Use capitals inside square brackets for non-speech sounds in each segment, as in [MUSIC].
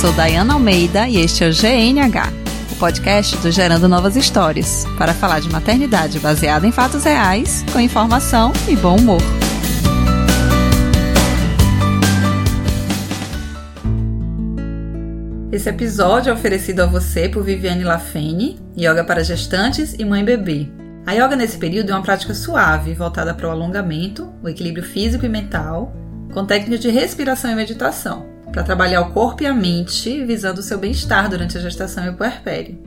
sou Dayana Almeida e este é o GNH, o podcast do Gerando Novas Histórias, para falar de maternidade baseada em fatos reais, com informação e bom humor. Esse episódio é oferecido a você por Viviane Lafene, yoga para gestantes e mãe bebê. A yoga nesse período é uma prática suave, voltada para o alongamento, o equilíbrio físico e mental, com técnicas de respiração e meditação para trabalhar o corpo e a mente visando o seu bem-estar durante a gestação e o puerpério.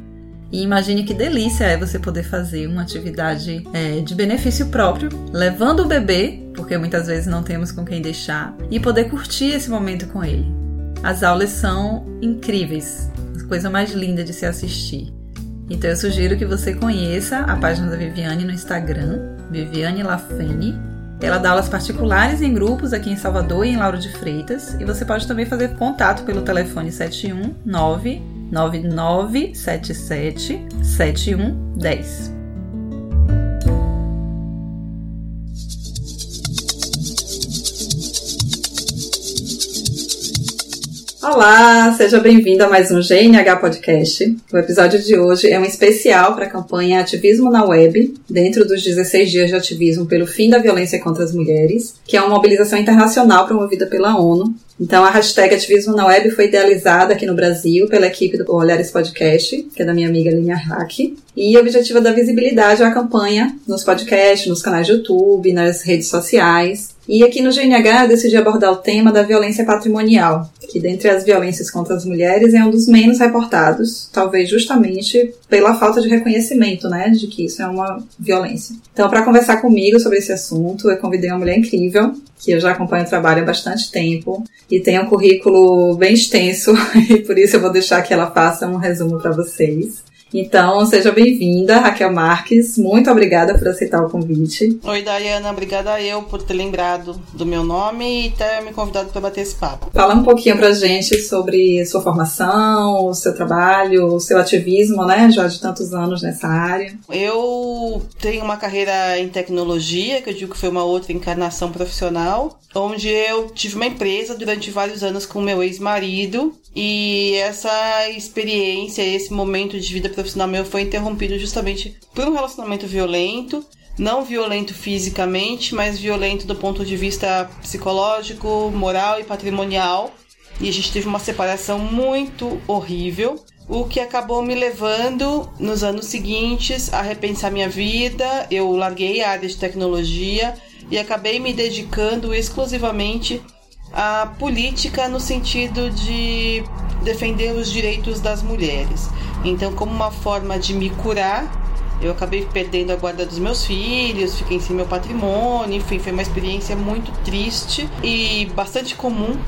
E imagine que delícia é você poder fazer uma atividade é, de benefício próprio, levando o bebê, porque muitas vezes não temos com quem deixar, e poder curtir esse momento com ele. As aulas são incríveis, a coisa mais linda de se assistir. Então eu sugiro que você conheça a página da Viviane no Instagram, Viviane Lafene, ela dá aulas particulares em grupos aqui em Salvador e em Lauro de Freitas. E você pode também fazer contato pelo telefone 719 9977 7110. Olá, seja bem-vindo a mais um GNH Podcast. O episódio de hoje é um especial para a campanha Ativismo na Web, dentro dos 16 dias de ativismo pelo fim da violência contra as mulheres, que é uma mobilização internacional promovida pela ONU. Então, a hashtag Ativismo na Web foi idealizada aqui no Brasil pela equipe do Olhares Podcast, que é da minha amiga Linha Hack, e o objetivo é dar visibilidade à campanha nos podcasts, nos canais de YouTube, nas redes sociais, e aqui no GNH eu decidi abordar o tema da violência patrimonial, que dentre as violências contra as mulheres é um dos menos reportados, talvez justamente pela falta de reconhecimento, né, de que isso é uma violência. Então, para conversar comigo sobre esse assunto, eu convidei uma mulher incrível, que eu já acompanho o trabalho há bastante tempo e tem um currículo bem extenso, [LAUGHS] e por isso eu vou deixar que ela faça um resumo para vocês. Então, seja bem-vinda, Raquel Marques. Muito obrigada por aceitar o convite. Oi, Dayana. Obrigada eu por ter lembrado do meu nome e ter me convidado para bater esse papo. Fala um pouquinho pra gente sobre sua formação, o seu trabalho, o seu ativismo, né? Já de tantos anos nessa área. Eu tenho uma carreira em tecnologia, que eu digo que foi uma outra encarnação profissional, onde eu tive uma empresa durante vários anos com meu ex-marido e essa experiência, esse momento de vida profissional meu foi interrompido justamente por um relacionamento violento. Não violento fisicamente, mas violento do ponto de vista psicológico, moral e patrimonial. E a gente teve uma separação muito horrível, o que acabou me levando nos anos seguintes a repensar minha vida. Eu larguei a área de tecnologia e acabei me dedicando exclusivamente a política no sentido de defender os direitos das mulheres. Então, como uma forma de me curar, eu acabei perdendo a guarda dos meus filhos, fiquei sem meu patrimônio, enfim, foi uma experiência muito triste e bastante comum.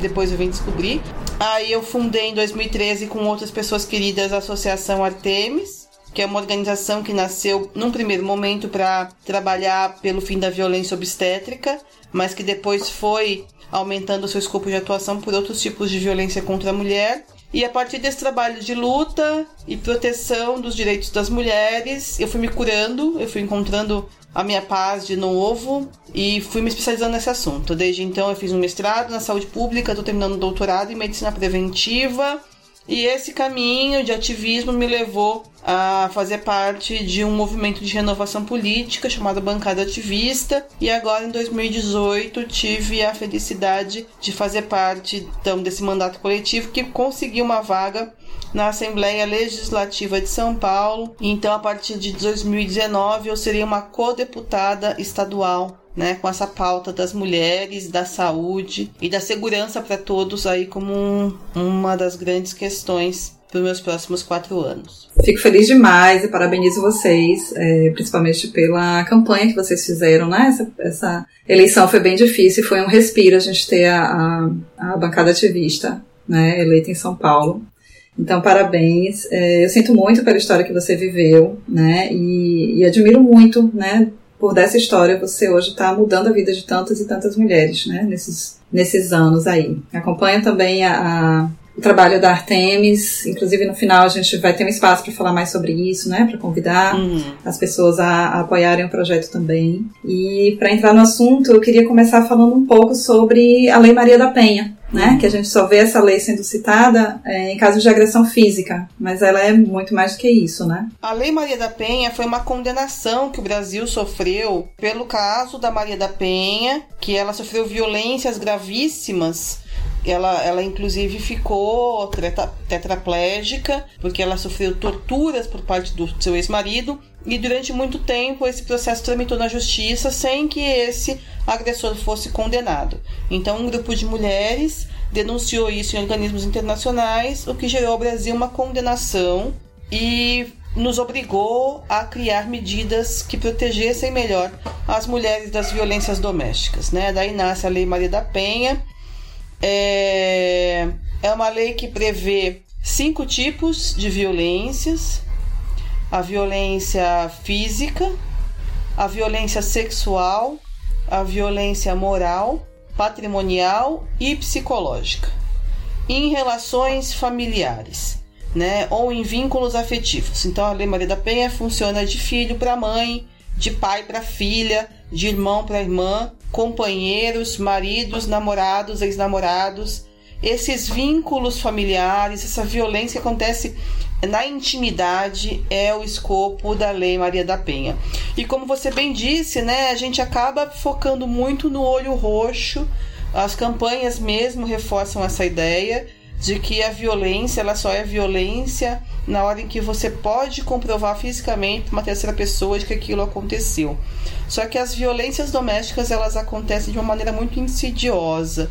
Depois eu vim descobrir. Aí eu fundei em 2013 com outras pessoas queridas a Associação Artemis, que é uma organização que nasceu num primeiro momento para trabalhar pelo fim da violência obstétrica, mas que depois foi aumentando seu escopo de atuação por outros tipos de violência contra a mulher. E a partir desse trabalho de luta e proteção dos direitos das mulheres, eu fui me curando, eu fui encontrando a minha paz de novo e fui me especializando nesse assunto. Desde então eu fiz um mestrado na saúde pública, estou terminando um doutorado em medicina preventiva e esse caminho de ativismo me levou a fazer parte de um movimento de renovação política chamado Bancada Ativista e agora em 2018 tive a felicidade de fazer parte então desse mandato coletivo que conseguiu uma vaga na Assembleia Legislativa de São Paulo. Então a partir de 2019 eu serei uma co-deputada estadual né, com essa pauta das mulheres, da saúde e da segurança para todos aí como um, uma das grandes questões para os meus próximos quatro anos. Fico feliz demais e parabenizo vocês, é, principalmente pela campanha que vocês fizeram, né? Essa, essa, eleição foi bem difícil, foi um respiro a gente ter a, a, a bancada ativista, né, eleita em São Paulo. Então, parabéns. É, eu sinto muito pela história que você viveu, né? E, e admiro muito, né? Por dessa história você hoje está mudando a vida de tantas e tantas mulheres, né? Nesses, nesses anos aí. Acompanho também a, o trabalho da Artemis. Inclusive, no final, a gente vai ter um espaço para falar mais sobre isso, né? Para convidar uhum. as pessoas a, a, apoiarem o projeto também. E para entrar no assunto, eu queria começar falando um pouco sobre a Lei Maria da Penha. Né, uhum. que a gente só vê essa lei sendo citada é, em casos de agressão física, mas ela é muito mais do que isso, né? A Lei Maria da Penha foi uma condenação que o Brasil sofreu pelo caso da Maria da Penha, que ela sofreu violências gravíssimas ela, ela inclusive ficou tetra, tetraplégica porque ela sofreu torturas por parte do seu ex-marido e durante muito tempo esse processo tramitou na justiça sem que esse agressor fosse condenado. Então um grupo de mulheres denunciou isso em organismos internacionais, o que gerou ao Brasil uma condenação e nos obrigou a criar medidas que protegessem melhor as mulheres das violências domésticas. Né? Daí nasce a Lei Maria da Penha, é, é uma lei que prevê cinco tipos de violências: a violência física, a violência sexual, a violência moral, patrimonial e psicológica. Em relações familiares, né, ou em vínculos afetivos. Então a Lei Maria da Penha funciona de filho para mãe, de pai para filha, de irmão para irmã, companheiros, maridos, namorados, ex-namorados, esses vínculos familiares, essa violência que acontece na intimidade é o escopo da Lei Maria da Penha. E como você bem disse, né, a gente acaba focando muito no olho roxo. As campanhas mesmo reforçam essa ideia de que a violência ela só é violência na hora em que você pode comprovar fisicamente uma terceira pessoa de que aquilo aconteceu. Só que as violências domésticas elas acontecem de uma maneira muito insidiosa.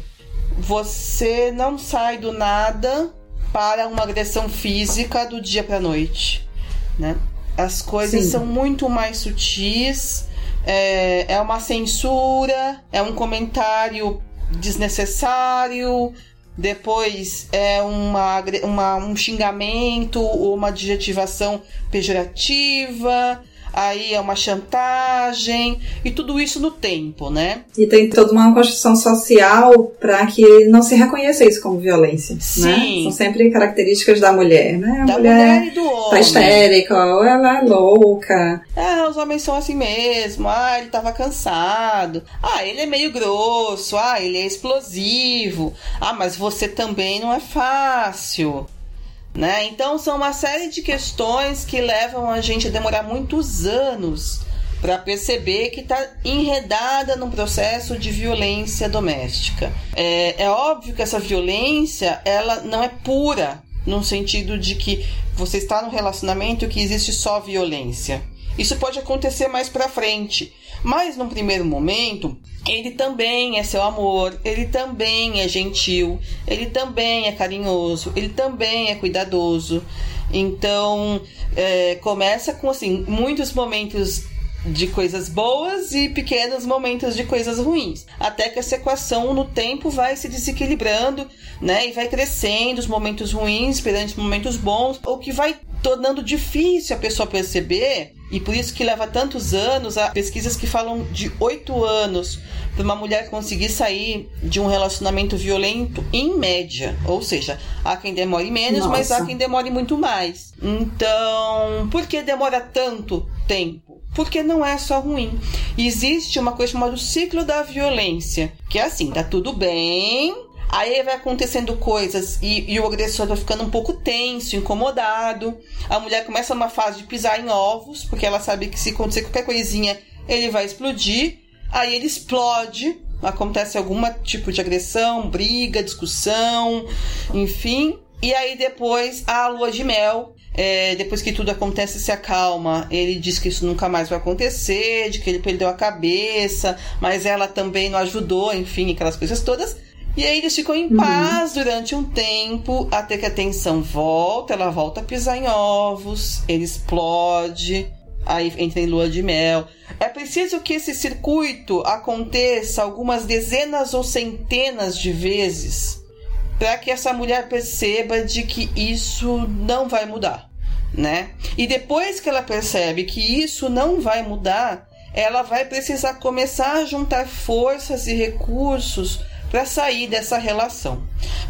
Você não sai do nada para uma agressão física do dia para noite, né? As coisas Sim. são muito mais sutis. É, é uma censura, é um comentário desnecessário, depois é uma, uma, um xingamento ou uma adjetivação pejorativa, aí é uma chantagem e tudo isso no tempo, né? E tem toda uma construção social para que não se reconheça isso como violência, né? Sim. né? São sempre características da mulher, né? A da mulher, mulher e do homem. Tá histérica, ou ela é louca. Ah, os homens são assim mesmo. Ah, ele tava cansado. Ah, ele é meio grosso. Ah, ele é explosivo. Ah, mas você também não é fácil. Né? Então são uma série de questões que levam a gente a demorar muitos anos para perceber que está enredada num processo de violência doméstica. É, é óbvio que essa violência ela não é pura no sentido de que você está no relacionamento que existe só violência. Isso pode acontecer mais para frente, mas num primeiro momento ele também é seu amor, ele também é gentil, ele também é carinhoso, ele também é cuidadoso. Então, é, começa com assim muitos momentos de coisas boas e pequenos momentos de coisas ruins, até que essa equação no tempo vai se desequilibrando, né, e vai crescendo os momentos ruins perante os momentos bons, o que vai tornando difícil a pessoa perceber e por isso que leva tantos anos, há pesquisas que falam de oito anos para uma mulher conseguir sair de um relacionamento violento em média. Ou seja, há quem demore menos, Nossa. mas há quem demore muito mais. Então, por que demora tanto tempo? Porque não é só ruim. Existe uma coisa chamada o ciclo da violência, que é assim, tá tudo bem, Aí vai acontecendo coisas e, e, o agressor vai ficando um pouco tenso, incomodado. A mulher começa uma fase de pisar em ovos, porque ela sabe que se acontecer qualquer coisinha, ele vai explodir. Aí ele explode, acontece algum tipo de agressão, briga, discussão, enfim. E aí depois a lua de mel, é, depois que tudo acontece se acalma, ele diz que isso nunca mais vai acontecer, de que ele perdeu a cabeça, mas ela também não ajudou, enfim, aquelas coisas todas. E aí eles ficam em uhum. paz uhum. durante um tempo, até que a tensão volta, ela volta a pisar em ovos, ele explode, aí entra em lua de mel. É preciso que esse circuito aconteça algumas dezenas ou centenas de vezes para que essa mulher perceba de que isso não vai mudar, né? E depois que ela percebe que isso não vai mudar, ela vai precisar começar a juntar forças e recursos para sair dessa relação.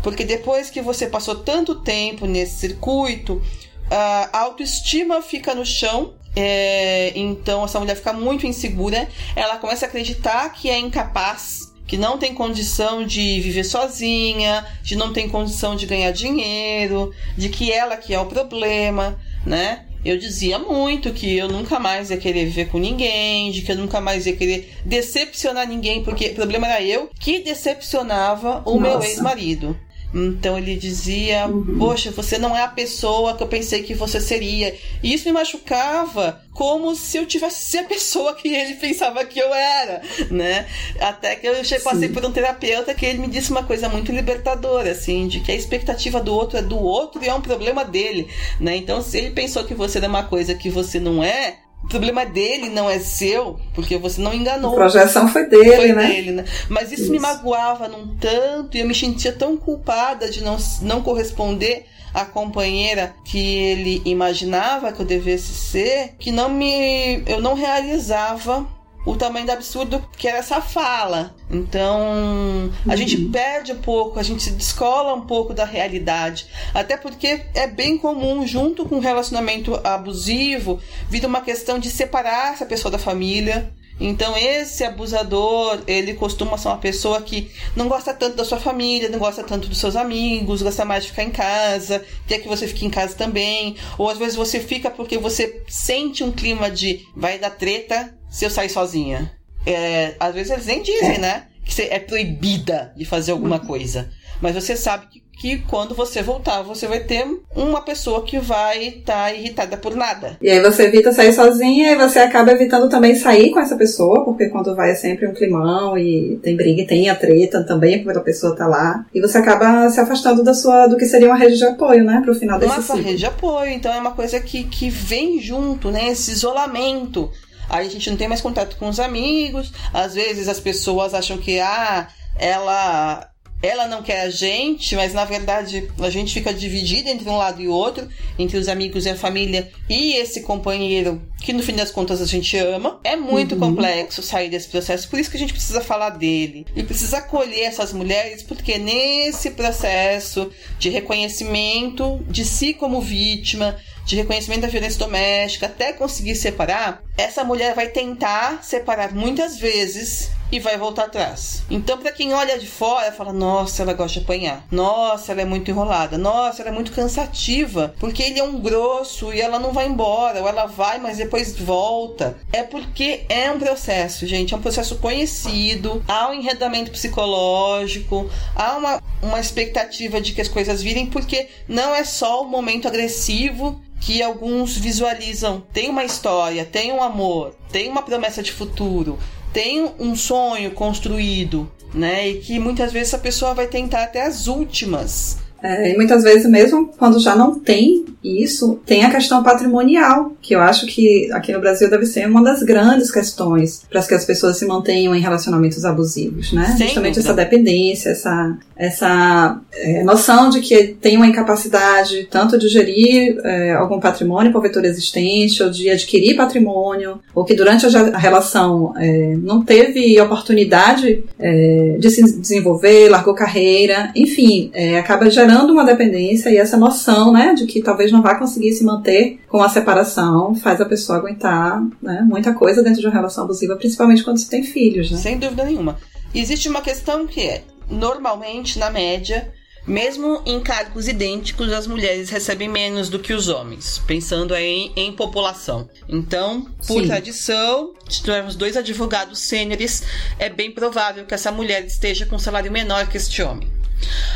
Porque depois que você passou tanto tempo nesse circuito, a autoestima fica no chão. É, então essa mulher fica muito insegura, ela começa a acreditar que é incapaz, que não tem condição de viver sozinha, de não tem condição de ganhar dinheiro, de que ela que é o problema, né? Eu dizia muito que eu nunca mais ia querer viver com ninguém, de que eu nunca mais ia querer decepcionar ninguém, porque o problema era eu que decepcionava o Nossa. meu ex-marido. Então ele dizia: uhum. Poxa, você não é a pessoa que eu pensei que você seria. E isso me machucava como se eu tivesse ser a pessoa que ele pensava que eu era, né? Até que eu passei Sim. por um terapeuta que ele me disse uma coisa muito libertadora, assim, de que a expectativa do outro é do outro e é um problema dele, né? Então, se ele pensou que você era uma coisa que você não é, o problema dele não é seu, porque você não enganou. A projeção foi dele, foi né? Dele, né? Mas isso, isso, me magoava num tanto e eu me sentia tão culpada de não, não corresponder à companheira que ele imaginava que eu devesse ser, que não me eu não realizava o tamanho do absurdo que era essa fala. Então, a uhum. gente perde um pouco, a gente se descola um pouco da realidade. Até porque é bem comum, junto com relacionamento abusivo, vir uma questão de separar essa pessoa da família. Então, esse abusador, ele costuma ser uma pessoa que não gosta tanto da sua família, não gosta tanto dos seus amigos, gosta mais de ficar em casa, quer que você fique em casa também. Ou às vezes você fica porque você sente um clima de vai dar treta, se eu sair sozinha. É, às vezes eles nem dizem, né? Que você é proibida de fazer alguma coisa. Mas você sabe que, que quando você voltar, você vai ter uma pessoa que vai estar tá irritada por nada. E aí você evita sair sozinha e você acaba evitando também sair com essa pessoa, porque quando vai é sempre um climão e tem briga e tem a treta também, porque a pessoa tá lá. E você acaba se afastando da sua, do que seria uma rede de apoio, né? Pro final desse Nossa, rede de apoio. Então é uma coisa que, que vem junto, né? Esse isolamento Aí a gente não tem mais contato com os amigos. Às vezes as pessoas acham que ah, ela ela não quer a gente, mas na verdade a gente fica dividido entre um lado e outro, entre os amigos e a família e esse companheiro que no fim das contas a gente ama. É muito uhum. complexo sair desse processo, por isso que a gente precisa falar dele e precisa acolher essas mulheres, porque nesse processo de reconhecimento de si como vítima, de reconhecimento da violência doméstica, até conseguir separar, essa mulher vai tentar separar muitas vezes e vai voltar atrás. Então, para quem olha de fora, fala: nossa, ela gosta de apanhar. Nossa, ela é muito enrolada. Nossa, ela é muito cansativa. Porque ele é um grosso e ela não vai embora. Ou ela vai, mas depois volta. É porque é um processo, gente. É um processo conhecido. Há um enredamento psicológico. Há uma, uma expectativa de que as coisas virem, porque não é só o momento agressivo que alguns visualizam. Tem uma história, tem um amor, tem uma promessa de futuro, tem um sonho construído, né? E que muitas vezes a pessoa vai tentar até as últimas é, e muitas vezes, mesmo quando já não tem isso, tem a questão patrimonial, que eu acho que aqui no Brasil deve ser uma das grandes questões para que as pessoas se mantenham em relacionamentos abusivos, né? Sem Justamente dúvida. essa dependência, essa, essa é, noção de que tem uma incapacidade tanto de gerir é, algum patrimônio porventura existente, ou de adquirir patrimônio, ou que durante a relação é, não teve oportunidade é, de se desenvolver, largou carreira, enfim, é, acaba gerando gerando uma dependência e essa noção, né, de que talvez não vá conseguir se manter com a separação faz a pessoa aguentar, né, muita coisa dentro de uma relação abusiva, principalmente quando se tem filhos, né? Sem dúvida nenhuma. Existe uma questão que é, normalmente, na média, mesmo em cargos idênticos, as mulheres recebem menos do que os homens, pensando em, em população. Então, por Sim. tradição, se tivermos dois advogados sêniores, é bem provável que essa mulher esteja com um salário menor que este homem.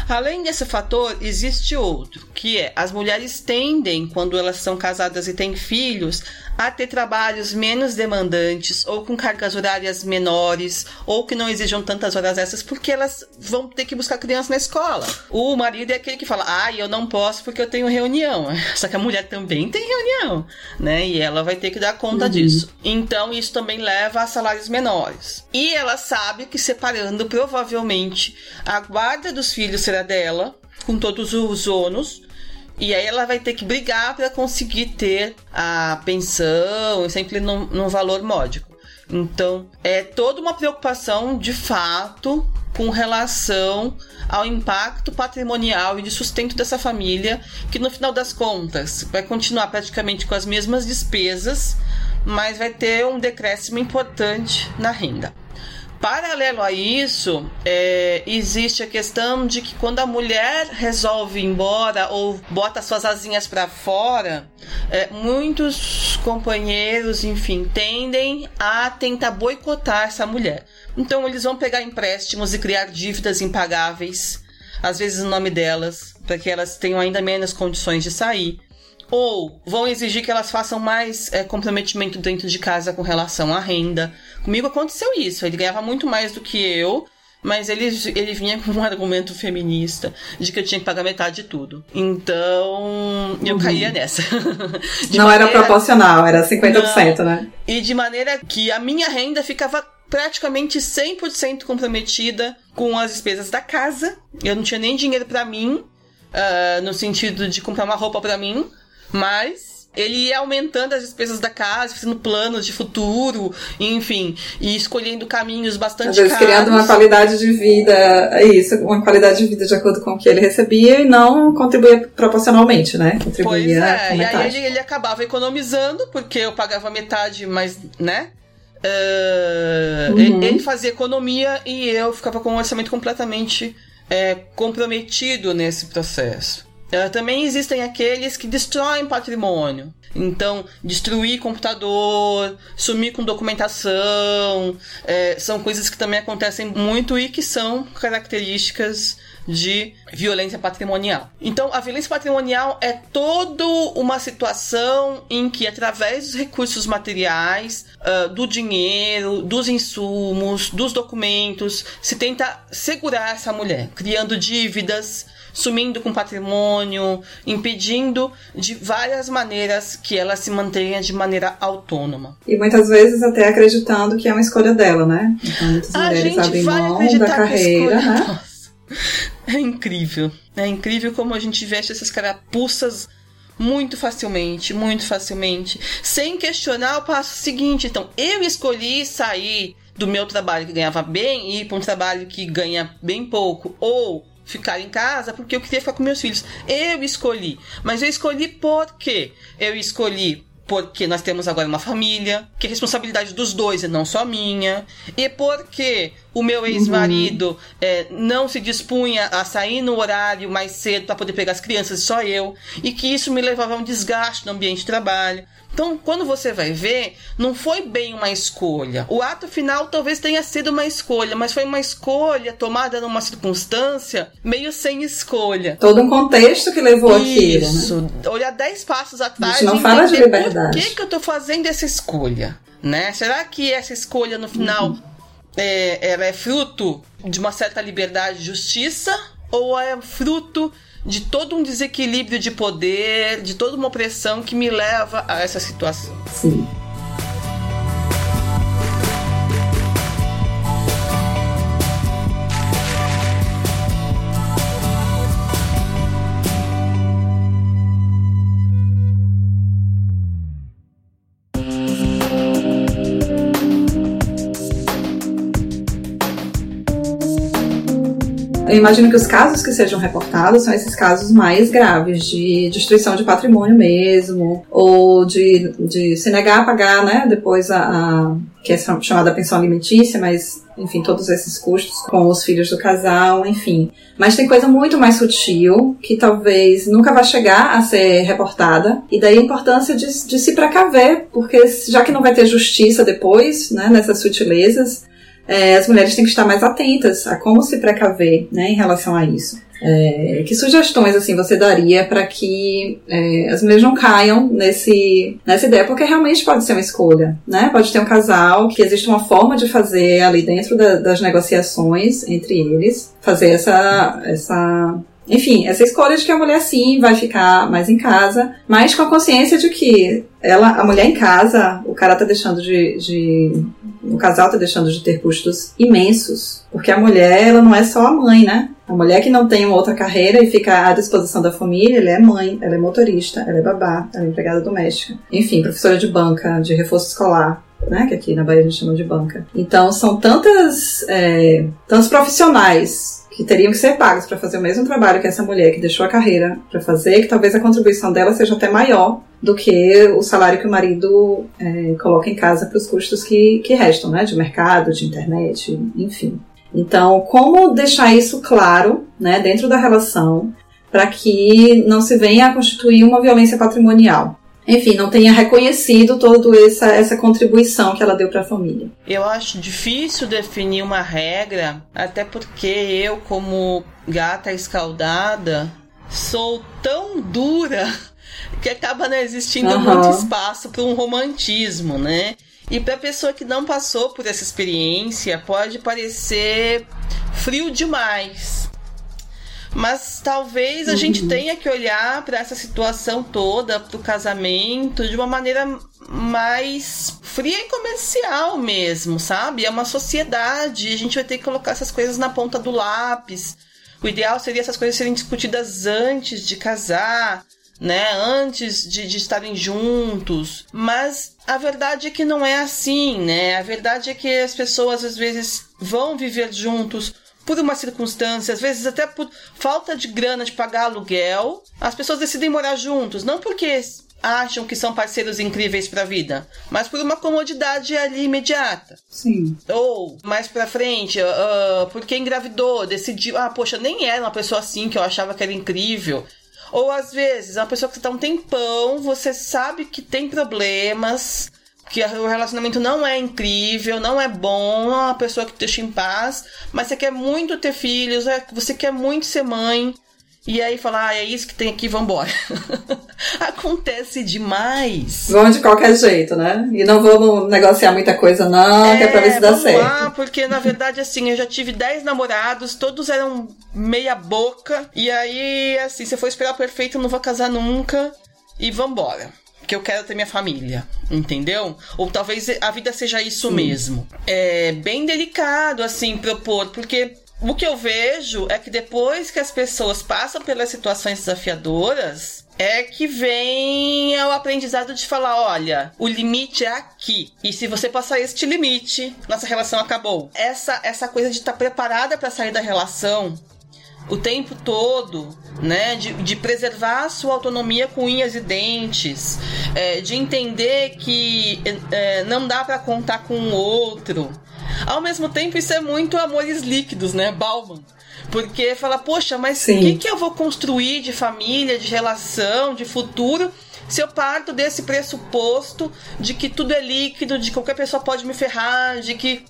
Além desse fator, existe outro, que é as mulheres tendem, quando elas são casadas e têm filhos, a ter trabalhos menos demandantes ou com cargas horárias menores ou que não exijam tantas horas essas porque elas vão ter que buscar criança na escola. O marido é aquele que fala: "Ah, eu não posso porque eu tenho reunião". [LAUGHS] Só que a mulher também tem reunião, né? E ela vai ter que dar conta uhum. disso. Então isso também leva a salários menores. E ela sabe que separando provavelmente a guarda dos filhos será dela, com todos os ônus, e aí ela vai ter que brigar para conseguir ter a pensão, sempre num, num valor módico. Então, é toda uma preocupação de fato com relação ao impacto patrimonial e de sustento dessa família, que no final das contas vai continuar praticamente com as mesmas despesas, mas vai ter um decréscimo importante na renda. Paralelo a isso, é, existe a questão de que quando a mulher resolve ir embora ou bota suas asinhas para fora, é, muitos companheiros, enfim, tendem a tentar boicotar essa mulher. Então eles vão pegar empréstimos e criar dívidas impagáveis, às vezes o nome delas, para que elas tenham ainda menos condições de sair ou vão exigir que elas façam mais é, comprometimento dentro de casa com relação à renda. Comigo aconteceu isso, ele ganhava muito mais do que eu, mas ele, ele vinha com um [LAUGHS] argumento feminista de que eu tinha que pagar metade de tudo. Então, eu uhum. caía nessa. [LAUGHS] não maneira... era proporcional, era 50%, não. né? E de maneira que a minha renda ficava praticamente 100% comprometida com as despesas da casa. Eu não tinha nem dinheiro para mim, uh, no sentido de comprar uma roupa para mim. Mas ele ia aumentando as despesas da casa, fazendo planos de futuro, enfim, e escolhendo caminhos bastante Às vezes caros. criando uma qualidade de vida, é isso, uma qualidade de vida de acordo com o que ele recebia e não contribuía proporcionalmente, né? Contribuía pois é, e aí ele, ele acabava economizando, porque eu pagava metade, mas, né? Uh, uhum. ele, fazia economia e eu ficava com um orçamento completamente é, comprometido nesse processo. Uh, também existem aqueles que destroem patrimônio. Então, destruir computador, sumir com documentação, é, são coisas que também acontecem muito e que são características de violência patrimonial. Então, a violência patrimonial é toda uma situação em que, através dos recursos materiais, uh, do dinheiro, dos insumos, dos documentos, se tenta segurar essa mulher, criando dívidas, sumindo com patrimônio, impedindo de várias maneiras que ela se mantenha de maneira autônoma. E muitas vezes até acreditando que é uma escolha dela, né? Então muitas a mulheres abrem mão da carreira, né? [LAUGHS] [LAUGHS] É incrível. É incrível como a gente veste essas carapuças muito facilmente, muito facilmente, sem questionar o passo seguinte. Então, eu escolhi sair do meu trabalho que ganhava bem e ir para um trabalho que ganha bem pouco, ou ficar em casa porque eu queria ficar com meus filhos. Eu escolhi. Mas eu escolhi por quê? Eu escolhi porque nós temos agora uma família, que é responsabilidade dos dois e não só minha, e porque o meu ex-marido uhum. é, não se dispunha a sair no horário mais cedo para poder pegar as crianças, só eu, e que isso me levava a um desgaste no ambiente de trabalho. Então, quando você vai ver, não foi bem uma escolha. O ato final talvez tenha sido uma escolha, mas foi uma escolha tomada numa circunstância meio sem escolha. Todo um contexto que levou aquilo. Né? Isso. Né? Olhar dez passos atrás e não fala de liberdade. Por que, que eu estou fazendo essa escolha? Né? Será que essa escolha no final uhum. é, ela é fruto de uma certa liberdade e justiça? Ou é fruto de todo um desequilíbrio de poder, de toda uma opressão que me leva a essa situação. Sim. Eu imagino que os casos que sejam reportados são esses casos mais graves, de destruição de patrimônio mesmo, ou de, de se negar a pagar, né, depois a, a que é chamada pensão alimentícia, mas, enfim, todos esses custos com os filhos do casal, enfim. Mas tem coisa muito mais sutil, que talvez nunca vai chegar a ser reportada, e daí a importância de, de se precaver, porque já que não vai ter justiça depois, né, nessas sutilezas, é, as mulheres têm que estar mais atentas a como se precaver né, em relação a isso. É, que sugestões assim você daria para que é, as mulheres não caiam nesse, nessa ideia? Porque realmente pode ser uma escolha, né? Pode ter um casal que existe uma forma de fazer ali dentro da, das negociações entre eles, fazer essa, essa enfim, essa escolha de que a mulher sim vai ficar mais em casa, mas com a consciência de que ela, a mulher em casa, o cara tá deixando de, de o casal tá deixando de ter custos imensos, porque a mulher, ela não é só a mãe, né? A mulher que não tem uma outra carreira e fica à disposição da família, ela é mãe, ela é motorista, ela é babá, ela é empregada doméstica. Enfim, professora de banca, de reforço escolar, né? Que aqui na Bahia a gente chama de banca. Então são tantas, é, tantos profissionais que teriam que ser pagos para fazer o mesmo trabalho que essa mulher que deixou a carreira para fazer, que talvez a contribuição dela seja até maior do que o salário que o marido é, coloca em casa para os custos que, que restam, né? De mercado, de internet, enfim. Então, como deixar isso claro, né, dentro da relação, para que não se venha a constituir uma violência patrimonial? Enfim, não tenha reconhecido toda essa, essa contribuição que ela deu para a família. Eu acho difícil definir uma regra, até porque eu, como gata escaldada, sou tão dura [LAUGHS] que acaba não existindo uhum. muito espaço para um romantismo, né? E para pessoa que não passou por essa experiência, pode parecer frio demais. Mas talvez a uhum. gente tenha que olhar para essa situação toda, para o casamento, de uma maneira mais fria e comercial mesmo, sabe? É uma sociedade, a gente vai ter que colocar essas coisas na ponta do lápis. O ideal seria essas coisas serem discutidas antes de casar, né? Antes de, de estarem juntos. Mas a verdade é que não é assim, né? A verdade é que as pessoas às vezes vão viver juntos por uma circunstância, às vezes até por falta de grana de pagar aluguel. As pessoas decidem morar juntos, não porque acham que são parceiros incríveis para a vida, mas por uma comodidade ali imediata. Sim. Ou mais para frente, uh, porque engravidou, decidiu, ah, poxa, nem era uma pessoa assim que eu achava que era incrível. Ou às vezes, uma pessoa que está um tempão, você sabe que tem problemas, que o relacionamento não é incrível, não é bom, não é uma pessoa que te deixa em paz, mas você quer muito ter filhos, é, você quer muito ser mãe, e aí falar, ah, é isso que tem aqui, vambora. [LAUGHS] Acontece demais. Vão de qualquer jeito, né? E não vamos negociar muita coisa, não, é, que é pra ver se dá certo. Lá, porque na verdade, assim, eu já tive 10 namorados, todos eram meia boca, e aí, assim, se for esperar o perfeito, eu não vou casar nunca, e vambora que eu quero ter minha família, entendeu? Ou talvez a vida seja isso Sim. mesmo. É bem delicado, assim, propor, porque o que eu vejo é que depois que as pessoas passam pelas situações desafiadoras, é que vem o aprendizado de falar: olha, o limite é aqui. E se você passar este limite, nossa relação acabou. Essa, essa coisa de estar tá preparada para sair da relação o tempo todo, né? De, de preservar a sua autonomia com unhas e dentes, é, de entender que é, não dá para contar com o outro. Ao mesmo tempo, isso é muito amores líquidos, né? Bauman. Porque fala, poxa, mas o que, que eu vou construir de família, de relação, de futuro, se eu parto desse pressuposto de que tudo é líquido, de que qualquer pessoa pode me ferrar, de que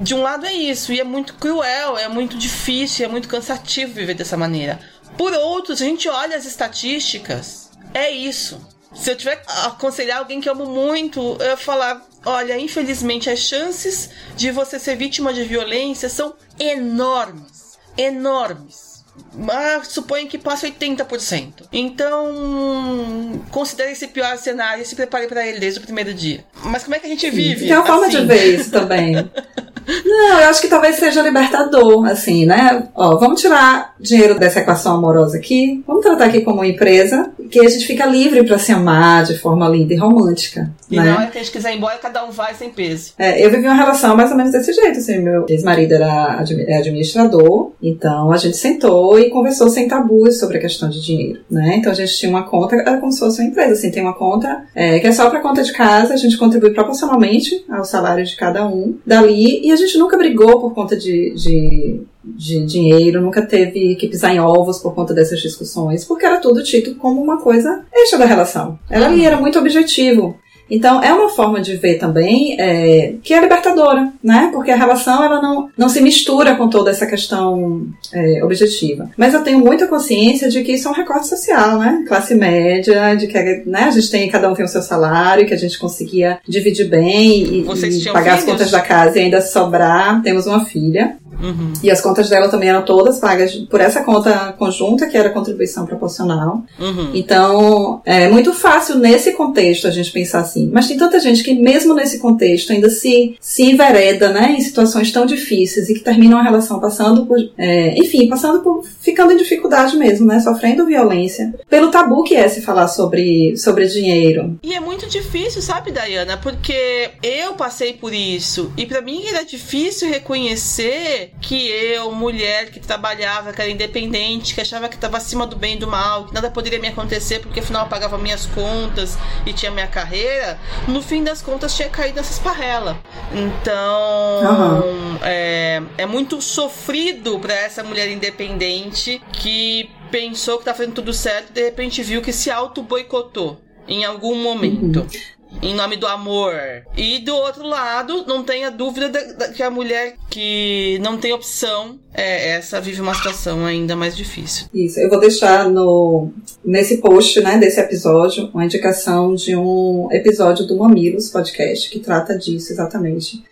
de um lado é isso, e é muito cruel, é muito difícil, é muito cansativo viver dessa maneira. Por outro, se a gente olha as estatísticas, é isso. Se eu tiver a aconselhar alguém que amo muito, eu falar: olha, infelizmente as chances de você ser vítima de violência são enormes. Enormes. Mas suponho que passe 80%. Então, considere esse pior cenário e se prepare para ele desde o primeiro dia. Mas como é que a gente vive? Tem uma forma assim? de ver isso também. [LAUGHS] Não, eu acho que talvez seja libertador, assim, né? Ó, vamos tirar dinheiro dessa equação amorosa aqui, vamos tratar aqui como uma empresa, que a gente fica livre para se amar de forma linda e romântica. E né? não é que a gente quiser ir embora, cada um vai sem peso. É, eu vivi uma relação mais ou menos desse jeito, assim, meu ex-marido era é administrador, então a gente sentou e conversou sem tabus sobre a questão de dinheiro, né? Então a gente tinha uma conta, era como se fosse uma empresa, assim, tem uma conta é, que é só para conta de casa, a gente contribui proporcionalmente ao salário de cada um dali, e a gente nunca brigou por conta de, de, de dinheiro, nunca teve que pisar em ovos por conta dessas discussões, porque era tudo tido como uma coisa extra da relação. Ela ali era muito objetivo. Então, é uma forma de ver também é, que é libertadora, né? Porque a relação ela não, não se mistura com toda essa questão é, objetiva. Mas eu tenho muita consciência de que isso é um recorte social, né? Classe média, de que né, a gente tem, cada um tem o seu salário, que a gente conseguia dividir bem e, e pagar filhos? as contas da casa e ainda sobrar. Temos uma filha. Uhum. E as contas dela também eram todas pagas por essa conta conjunta, que era contribuição proporcional. Uhum. Então, é muito fácil nesse contexto a gente pensar assim. Mas tem tanta gente que, mesmo nesse contexto, ainda se, se envereda né, em situações tão difíceis e que terminam a relação passando por. É, enfim, passando por. ficando em dificuldade mesmo, né? Sofrendo violência. Pelo tabu que é se falar sobre, sobre dinheiro. E é muito difícil, sabe, Dayana? Porque eu passei por isso. E para mim era difícil reconhecer que eu, mulher que trabalhava, que era independente, que achava que estava acima do bem e do mal, que nada poderia me acontecer porque afinal eu pagava minhas contas e tinha minha carreira, no fim das contas tinha caído nessa esparrela. Então, uhum. é, é muito sofrido para essa mulher independente que pensou que tá fazendo tudo certo e de repente viu que se auto-boicotou em algum momento. Uhum em nome do amor. E do outro lado, não tenha dúvida que a mulher que não tem opção, é, essa vive uma situação ainda mais difícil. Isso, eu vou deixar no nesse post, né, desse episódio, uma indicação de um episódio do Mamilos Podcast que trata disso exatamente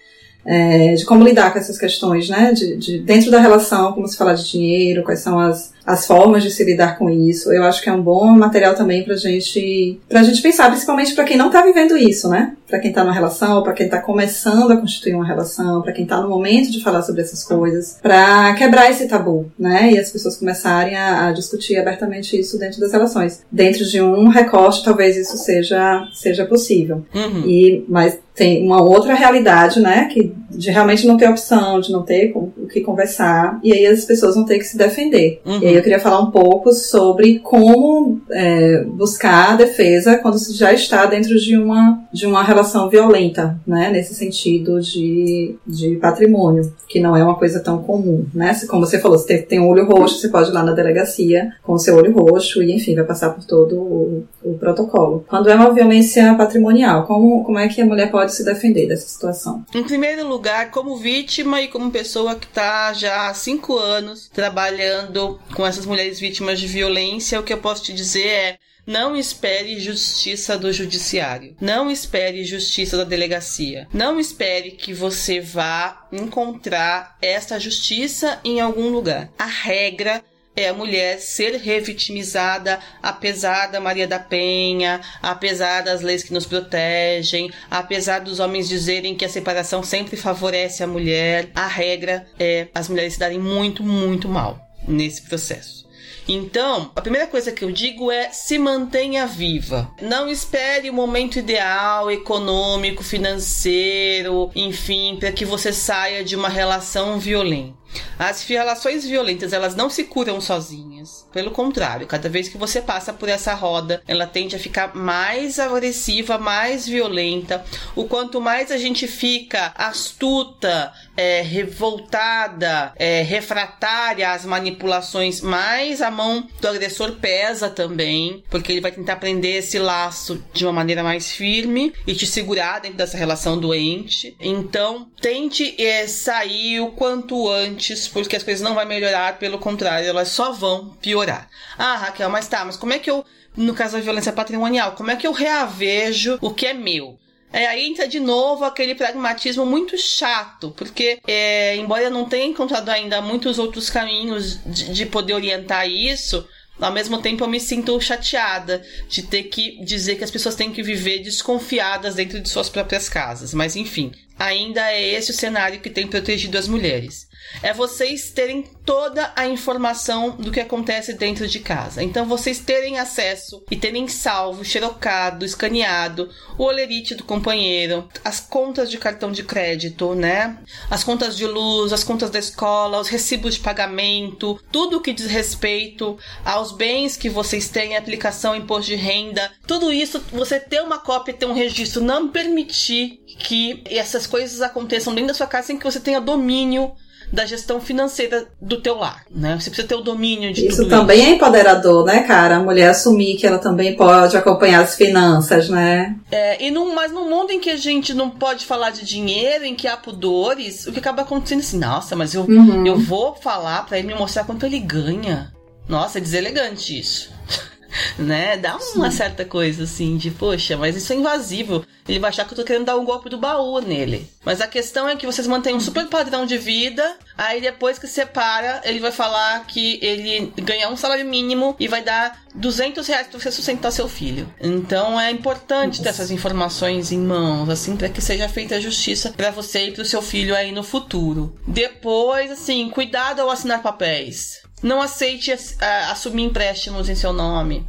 é, de como lidar com essas questões, né? De, de, dentro da relação, como se falar de dinheiro, quais são as, as formas de se lidar com isso. Eu acho que é um bom material também pra gente, pra gente pensar, principalmente para quem não tá vivendo isso, né? Para quem tá numa relação, para quem tá começando a constituir uma relação, para quem tá no momento de falar sobre essas coisas, para quebrar esse tabu, né? E as pessoas começarem a, a, discutir abertamente isso dentro das relações. Dentro de um recorte, talvez isso seja, seja possível. Uhum. E, mas tem uma outra realidade, né? Que de realmente não ter opção, de não ter o que conversar, e aí as pessoas vão ter que se defender. Uhum. E aí eu queria falar um pouco sobre como é, buscar a defesa quando se já está dentro de uma, de uma relação violenta, né? Nesse sentido de, de patrimônio, que não é uma coisa tão comum, né? Como você falou, você tem, tem um olho roxo, você pode ir lá na delegacia com o seu olho roxo e, enfim, vai passar por todo o, o protocolo. Quando é uma violência patrimonial, como, como é que a mulher pode se defender dessa situação? Em primeiro lugar, lugar como vítima e como pessoa que está já há cinco anos trabalhando com essas mulheres vítimas de violência, o que eu posso te dizer é não espere justiça do judiciário. Não espere justiça da delegacia. Não espere que você vá encontrar essa justiça em algum lugar. A regra é a mulher ser revitimizada, apesar da Maria da Penha, apesar das leis que nos protegem, apesar dos homens dizerem que a separação sempre favorece a mulher, a regra é as mulheres se darem muito, muito mal nesse processo. Então, a primeira coisa que eu digo é se mantenha viva. Não espere o momento ideal, econômico, financeiro, enfim, para que você saia de uma relação violenta. As relações violentas, elas não se curam sozinhas. Pelo contrário, cada vez que você passa por essa roda, ela tende a ficar mais agressiva, mais violenta. O quanto mais a gente fica astuta, é, revoltada, é, refratária às manipulações, mais a mão do agressor pesa também, porque ele vai tentar prender esse laço de uma maneira mais firme e te segurar dentro dessa relação doente. Então, tente é, sair o quanto antes porque as coisas não vão melhorar, pelo contrário, elas só vão piorar. Ah, Raquel, mas tá, mas como é que eu, no caso da violência patrimonial, como é que eu reavejo o que é meu? É, aí entra de novo aquele pragmatismo muito chato, porque, é, embora eu não tenha encontrado ainda muitos outros caminhos de, de poder orientar isso, ao mesmo tempo eu me sinto chateada de ter que dizer que as pessoas têm que viver desconfiadas dentro de suas próprias casas. Mas enfim, ainda é esse o cenário que tem protegido as mulheres é vocês terem toda a informação do que acontece dentro de casa. Então, vocês terem acesso e terem salvo, xerocado, escaneado o olerite do companheiro, as contas de cartão de crédito, né? As contas de luz, as contas da escola, os recibos de pagamento, tudo que diz respeito aos bens que vocês têm, aplicação, imposto de renda, tudo isso, você ter uma cópia, ter um registro, não permitir que essas coisas aconteçam dentro da sua casa sem que você tenha domínio da gestão financeira do teu lar, né? Você precisa ter o domínio de isso tudo também isso. é empoderador, né, cara? A mulher assumir que ela também pode acompanhar as finanças, né? É, e num, mas num mundo em que a gente não pode falar de dinheiro, em que há pudores, o que acaba acontecendo é assim, nossa, mas eu, uhum. eu vou falar para ele me mostrar quanto ele ganha. Nossa, é deselegante isso. [LAUGHS] [LAUGHS] né? Dá uma Sim. certa coisa assim de, poxa, mas isso é invasivo. Ele vai achar que eu tô querendo dar um golpe do baú nele. Mas a questão é que vocês mantêm um super padrão de vida, aí depois que separa, ele vai falar que ele ganha um salário mínimo e vai dar 200 reais pra você sustentar seu filho. Então é importante Nossa. ter essas informações em mãos, assim, para que seja feita a justiça para você e pro seu filho aí no futuro. Depois, assim, cuidado ao assinar papéis. Não aceite uh, assumir empréstimos em seu nome,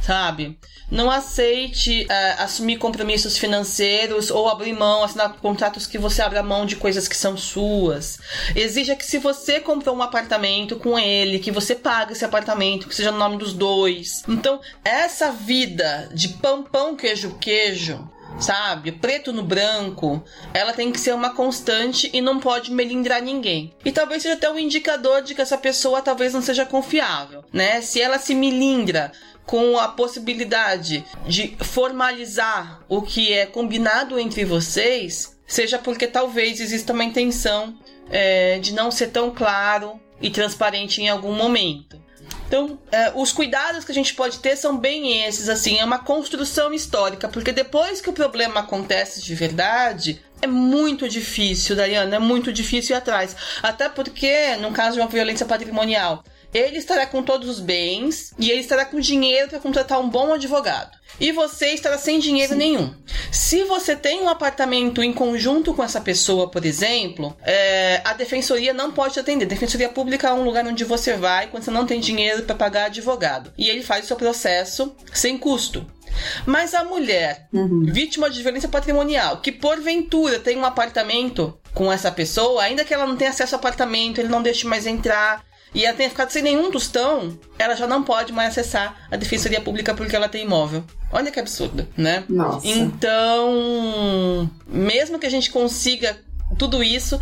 sabe? Não aceite uh, assumir compromissos financeiros ou abrir mão, assinar contratos que você abra mão de coisas que são suas. Exija que se você comprou um apartamento com ele, que você pague esse apartamento, que seja no nome dos dois. Então, essa vida de pão, pão, queijo, queijo, sabe? Preto no branco, ela tem que ser uma constante e não pode melindrar ninguém. E talvez seja até um indicador de que essa pessoa talvez não seja confiável, né? Se ela se melindra com a possibilidade de formalizar o que é combinado entre vocês, seja porque talvez exista uma intenção é, de não ser tão claro e transparente em algum momento. Então, é, os cuidados que a gente pode ter são bem esses, assim, é uma construção histórica, porque depois que o problema acontece de verdade, é muito difícil, Dayana, é muito difícil ir atrás. Até porque, no caso de uma violência patrimonial, ele estará com todos os bens e ele estará com dinheiro para contratar um bom advogado. E você estará sem dinheiro Sim. nenhum. Se você tem um apartamento em conjunto com essa pessoa, por exemplo, é, a defensoria não pode te atender. A defensoria pública é um lugar onde você vai quando você não tem dinheiro para pagar advogado. E ele faz o seu processo sem custo. Mas a mulher, uhum. vítima de violência patrimonial, que porventura tem um apartamento com essa pessoa, ainda que ela não tenha acesso ao apartamento, ele não deixe mais entrar, e ela tenha ficado sem nenhum tostão, ela já não pode mais acessar a defensoria pública porque ela tem imóvel. Olha que absurdo, né? Nossa. Então, mesmo que a gente consiga tudo isso,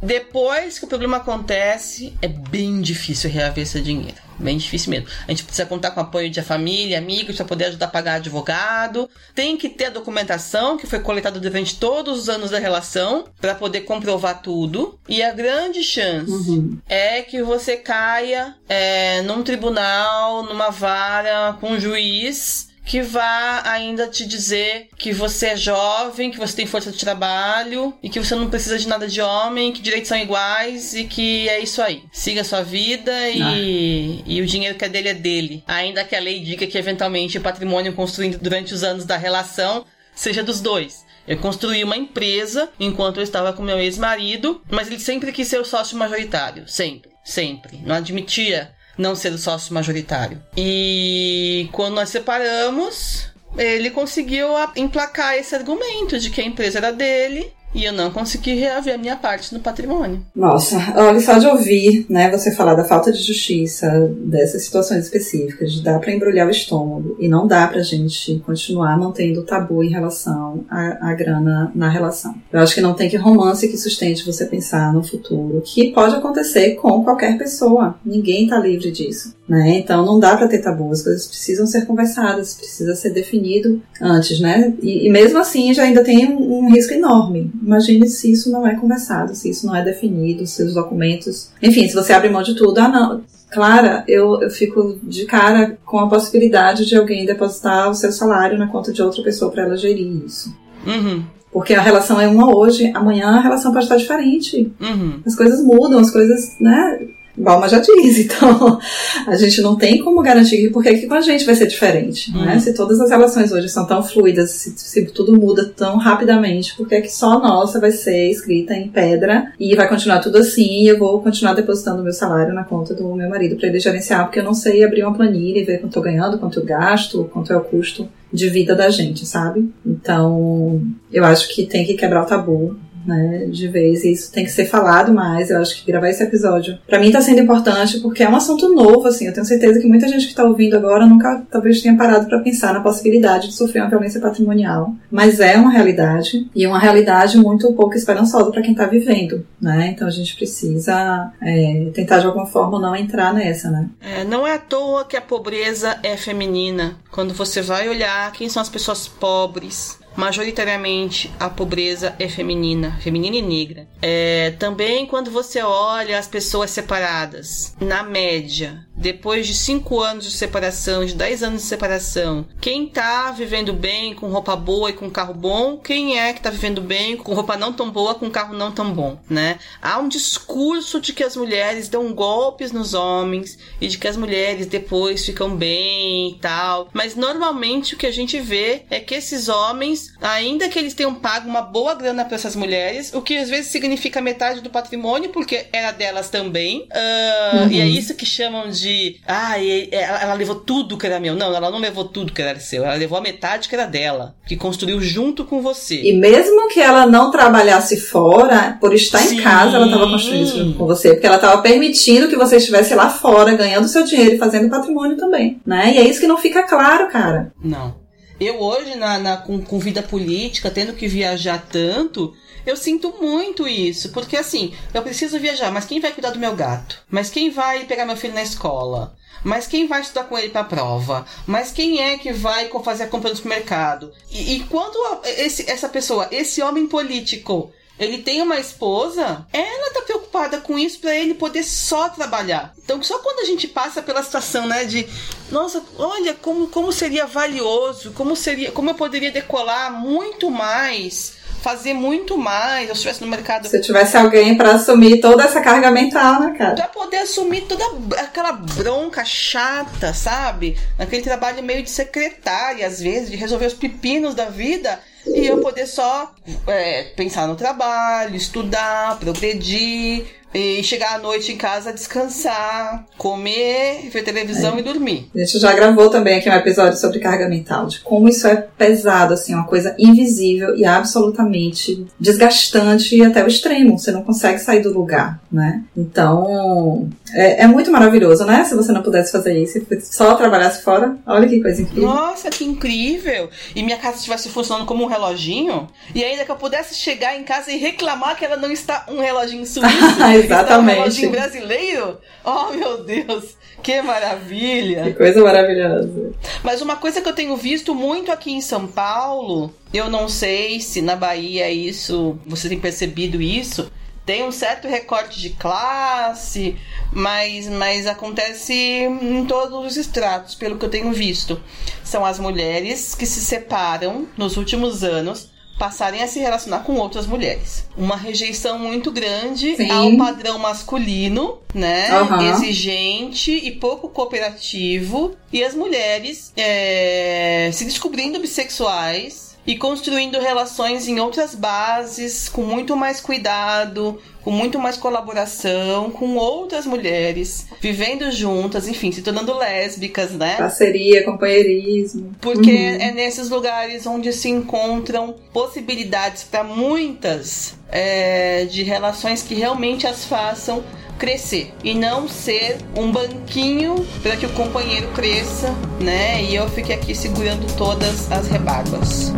depois que o problema acontece, é bem difícil reaver esse dinheiro. Bem difícil mesmo. A gente precisa contar com o apoio de família, amigos, para poder ajudar a pagar advogado. Tem que ter a documentação que foi coletada durante todos os anos da relação para poder comprovar tudo. E a grande chance uhum. é que você caia é, num tribunal, numa vara, com um juiz que vá ainda te dizer que você é jovem, que você tem força de trabalho e que você não precisa de nada de homem, que direitos são iguais e que é isso aí. Siga a sua vida e, ah. e o dinheiro que é dele é dele. Ainda que a lei diga que eventualmente o patrimônio construído durante os anos da relação seja dos dois. Eu construí uma empresa enquanto eu estava com meu ex-marido, mas ele sempre quis ser o sócio majoritário. Sempre. Sempre. Não admitia não ser o sócio majoritário. E quando nós separamos, ele conseguiu emplacar esse argumento de que a empresa era dele e eu não consegui reaver a minha parte no patrimônio. Nossa, olha, só de ouvir, né, você falar da falta de justiça, dessas situações específicas, de dar para embrulhar o estômago e não dá pra gente continuar mantendo o tabu em relação à, à grana na relação. Eu acho que não tem que romance que sustente você pensar no futuro, que pode acontecer com qualquer pessoa. Ninguém tá livre disso, né? Então não dá para ter tabu, as coisas precisam ser conversadas, precisa ser definido antes, né? E, e mesmo assim já ainda tem um, um risco enorme Imagine se isso não é conversado, se isso não é definido, se os documentos. Enfim, se você abre mão de tudo, ah, não. Clara, eu, eu fico de cara com a possibilidade de alguém depositar o seu salário na conta de outra pessoa para ela gerir isso. Uhum. Porque a relação é uma hoje, amanhã a relação pode estar diferente. Uhum. As coisas mudam, as coisas, né? Balma já diz, então a gente não tem como garantir que porque aqui com a gente vai ser diferente, né? Uhum. Se todas as relações hoje são tão fluidas, se, se tudo muda tão rapidamente, porque é que só a nossa vai ser escrita em pedra e vai continuar tudo assim e eu vou continuar depositando meu salário na conta do meu marido para ele gerenciar, porque eu não sei abrir uma planilha e ver quanto eu tô ganhando, quanto eu gasto, quanto é o custo de vida da gente, sabe? Então, eu acho que tem que quebrar o tabu né, de vez, e isso tem que ser falado mais. Eu acho que gravar esse episódio, para mim tá sendo importante porque é um assunto novo, assim. Eu tenho certeza que muita gente que tá ouvindo agora nunca, talvez tenha parado para pensar na possibilidade de sofrer uma violência patrimonial, mas é uma realidade e uma realidade muito pouco esperançosa para quem tá vivendo, né? Então a gente precisa é, tentar de alguma forma não entrar nessa, né? É, não é à toa que a pobreza é feminina. Quando você vai olhar quem são as pessoas pobres, majoritariamente a pobreza é feminina, feminina e negra. É, também quando você olha as pessoas separadas, na média, depois de 5 anos de separação, de 10 anos de separação, quem tá vivendo bem, com roupa boa e com carro bom, quem é que tá vivendo bem, com roupa não tão boa, com carro não tão bom, né? Há um discurso de que as mulheres dão golpes nos homens e de que as mulheres depois ficam bem e tal, mas normalmente o que a gente vê é que esses homens, ainda que eles tenham pago uma boa grana para essas mulheres, o que às vezes significa metade do patrimônio, porque era delas também, uh, uhum. e é isso que chamam de, ah, ela, ela levou tudo que era meu. Não, ela não levou tudo que era seu, ela levou a metade que era dela, que construiu junto com você. E mesmo que ela não trabalhasse fora, por estar Sim. em casa, ela estava construindo isso junto com você, porque ela estava permitindo que você estivesse lá fora, ganhando seu dinheiro e fazendo patrimônio também, né? E é isso que não fica claro, cara. Não. Eu hoje, na, na com, com vida política, tendo que viajar tanto, eu sinto muito isso, porque assim, eu preciso viajar, mas quem vai cuidar do meu gato? Mas quem vai pegar meu filho na escola? Mas quem vai estudar com ele para a prova? Mas quem é que vai fazer a compra no supermercado? E, e quando esse, essa pessoa, esse homem político, ele tem uma esposa, ela tá preocupada com isso para ele poder só trabalhar. Então, só quando a gente passa pela situação, né, de nossa, olha como, como seria valioso, como seria, como eu poderia decolar muito mais fazer muito mais, se eu estivesse no mercado. Se tivesse alguém para assumir toda essa carga mental, né, cara? Pra poder assumir toda aquela bronca chata, sabe? Aquele trabalho meio de secretária, às vezes, de resolver os pepinos da vida e eu poder só é, pensar no trabalho, estudar, progredir, e chegar à noite em casa, descansar, comer, ver televisão é. e dormir. A gente já gravou também aqui um episódio sobre carga mental, de como isso é pesado, assim, uma coisa invisível e absolutamente desgastante e até o extremo. Você não consegue sair do lugar, né? Então, é, é muito maravilhoso, né? Se você não pudesse fazer isso, só trabalhasse fora. Olha que coisa incrível. Nossa, que incrível! E minha casa estivesse funcionando como um reloginho, e ainda que eu pudesse chegar em casa e reclamar que ela não está um reloginho suíço. [LAUGHS] Exatamente. Um brasileiro? Oh, meu Deus, que maravilha! Que coisa maravilhosa. Mas uma coisa que eu tenho visto muito aqui em São Paulo, eu não sei se na Bahia isso, você tem percebido isso, tem um certo recorte de classe, mas, mas acontece em todos os estratos, pelo que eu tenho visto. São as mulheres que se separam nos últimos anos passarem a se relacionar com outras mulheres. Uma rejeição muito grande Sim. ao padrão masculino, né? Uhum. Exigente e pouco cooperativo. E as mulheres é, se descobrindo bissexuais e construindo relações em outras bases, com muito mais cuidado, com muito mais colaboração com outras mulheres, vivendo juntas, enfim, se tornando lésbicas, né? Parceria, companheirismo. Porque uhum. é nesses lugares onde se encontram possibilidades para muitas é, de relações que realmente as façam crescer e não ser um banquinho para que o companheiro cresça, né? E eu fique aqui segurando todas as rebarbas.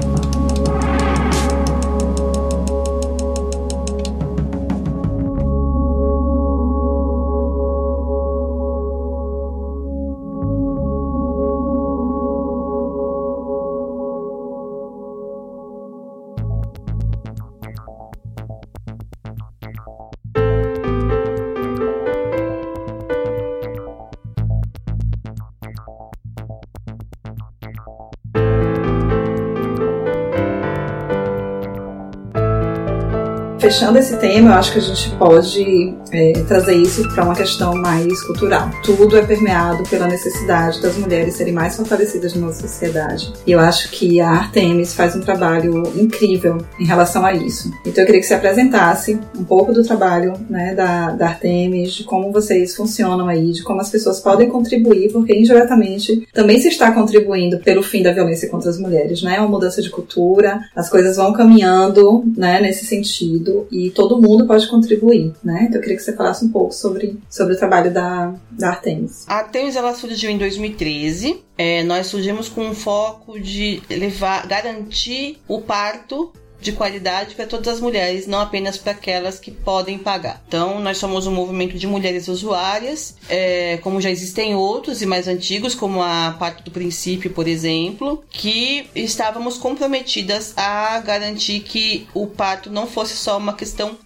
Fechando esse tema, eu acho que a gente pode é, trazer isso para uma questão mais cultural. Tudo é permeado pela necessidade das mulheres serem mais fortalecidas na nossa sociedade. E eu acho que a Artemis faz um trabalho incrível em relação a isso. Então eu queria que você apresentasse um pouco do trabalho né, da, da Artemis, de como vocês funcionam aí, de como as pessoas podem contribuir, porque indiretamente também se está contribuindo pelo fim da violência contra as mulheres, né? É uma mudança de cultura, as coisas vão caminhando né, nesse sentido e todo mundo pode contribuir, né? Então eu queria que você falasse um pouco sobre, sobre o trabalho da, da Artemis. A Artemis ela surgiu em 2013. É, nós surgimos com um foco de levar, garantir o parto de qualidade para todas as mulheres, não apenas para aquelas que podem pagar. Então, nós somos um movimento de mulheres usuárias, é, como já existem outros e mais antigos, como a Parte do Princípio, por exemplo, que estávamos comprometidas a garantir que o parto não fosse só uma questão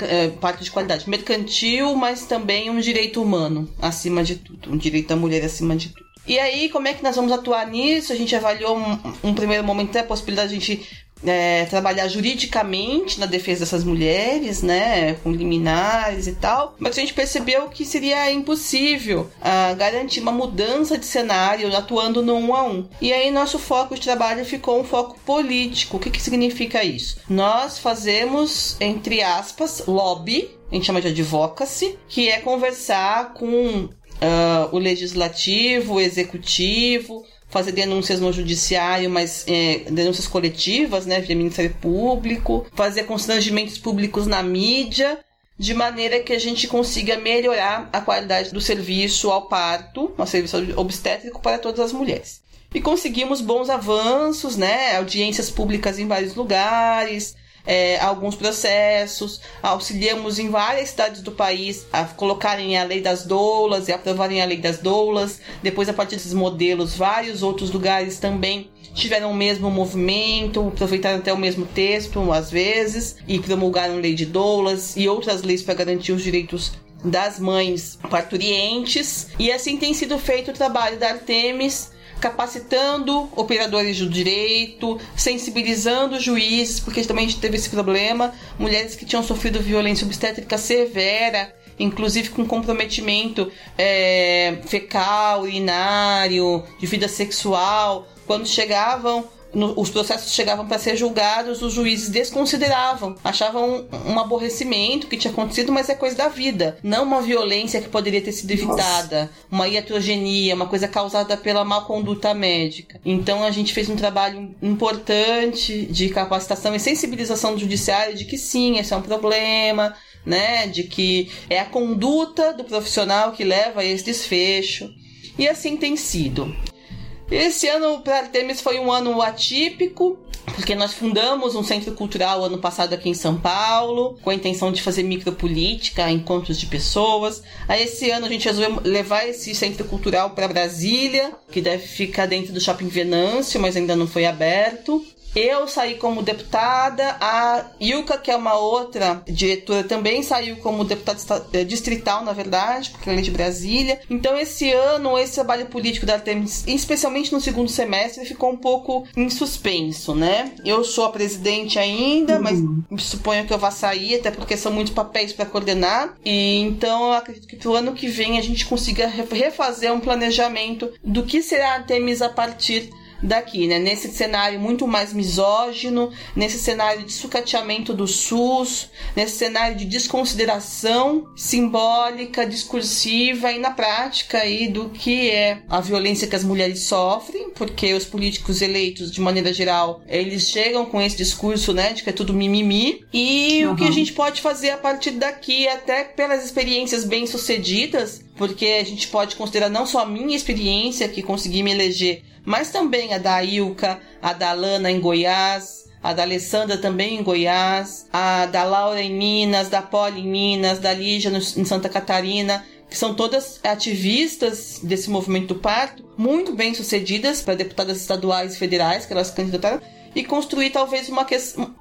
é, parto de qualidade mercantil, mas também um direito humano acima de tudo, um direito da mulher acima de tudo. E aí, como é que nós vamos atuar nisso? A gente avaliou um, um primeiro momento a possibilidade de a gente é, trabalhar juridicamente na defesa dessas mulheres, né, com liminares e tal, mas a gente percebeu que seria impossível uh, garantir uma mudança de cenário atuando no um a um. E aí nosso foco de trabalho ficou um foco político. O que, que significa isso? Nós fazemos, entre aspas, lobby, a gente chama de advocacy, que é conversar com Uh, o legislativo, o executivo, fazer denúncias no judiciário, mas é, denúncias coletivas, né, via Ministério Público, fazer constrangimentos públicos na mídia, de maneira que a gente consiga melhorar a qualidade do serviço ao parto, um serviço obstétrico para todas as mulheres. E conseguimos bons avanços, né, audiências públicas em vários lugares, é, alguns processos, auxiliamos em várias cidades do país a colocarem a lei das doulas e aprovarem a lei das doulas. Depois, a partir desses modelos, vários outros lugares também tiveram o mesmo movimento, aproveitaram até o mesmo texto, às vezes, e promulgaram lei de doulas e outras leis para garantir os direitos das mães parturientes. E assim tem sido feito o trabalho da Artemis capacitando operadores do direito, sensibilizando juízes, porque também a gente teve esse problema, mulheres que tinham sofrido violência obstétrica severa, inclusive com comprometimento é, fecal, urinário, de vida sexual, quando chegavam no, os processos chegavam para ser julgados, os juízes desconsideravam, achavam um, um, aborrecimento que tinha acontecido, mas é coisa da vida, não uma violência que poderia ter sido evitada, Nossa. uma iatrogenia, uma coisa causada pela má conduta médica. Então a gente fez um trabalho importante de capacitação e sensibilização do judiciário de que sim, esse é um problema, né, de que é a conduta do profissional que leva a esse desfecho. E assim tem sido. Esse ano para Artemis foi um ano atípico, porque nós fundamos um centro cultural ano passado aqui em São Paulo, com a intenção de fazer micropolítica, encontros de pessoas. Aí esse ano a gente resolveu levar esse centro cultural para Brasília, que deve ficar dentro do Shopping Venâncio, mas ainda não foi aberto. Eu saí como deputada, a Ilka, que é uma outra diretora, também saiu como deputada eh, distrital, na verdade, porque ela é de Brasília. Então, esse ano, esse trabalho político da Artemis, especialmente no segundo semestre, ficou um pouco em suspenso, né? Eu sou a presidente ainda, uhum. mas suponho que eu vá sair, até porque são muitos papéis para coordenar. E então, eu acredito que pro ano que vem a gente consiga refazer um planejamento do que será a Artemis a partir daqui, né? Nesse cenário muito mais misógino, nesse cenário de sucateamento do SUS, nesse cenário de desconsideração simbólica, discursiva e na prática aí do que é a violência que as mulheres sofrem, porque os políticos eleitos, de maneira geral, eles chegam com esse discurso, né, de que é tudo mimimi, e uhum. o que a gente pode fazer a partir daqui, até pelas experiências bem-sucedidas, porque a gente pode considerar não só a minha experiência, que consegui me eleger, mas também a da Ilka, a da Lana em Goiás, a da Alessandra também em Goiás, a da Laura em Minas, da Poli em Minas, da Lígia no, em Santa Catarina, que são todas ativistas desse movimento do parto, muito bem sucedidas para deputadas estaduais e federais que elas candidataram e construir talvez uma,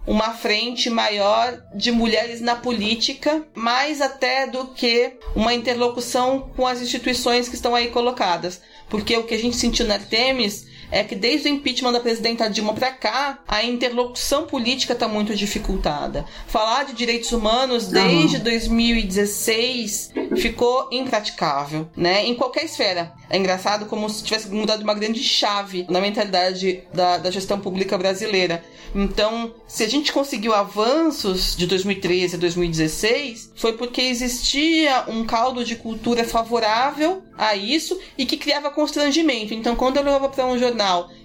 uma frente maior de mulheres na política, mais até do que uma interlocução com as instituições que estão aí colocadas. Porque o que a gente sentiu na Artemis é que desde o impeachment da presidenta Dilma para cá, a interlocução política está muito dificultada. Falar de direitos humanos desde uhum. 2016 ficou impraticável, né? Em qualquer esfera. É engraçado como se tivesse mudado uma grande chave na mentalidade da, da gestão pública brasileira. Então, se a gente conseguiu avanços de 2013 a 2016, foi porque existia um caldo de cultura favorável a isso e que criava constrangimento. Então, quando eu levava para um jornal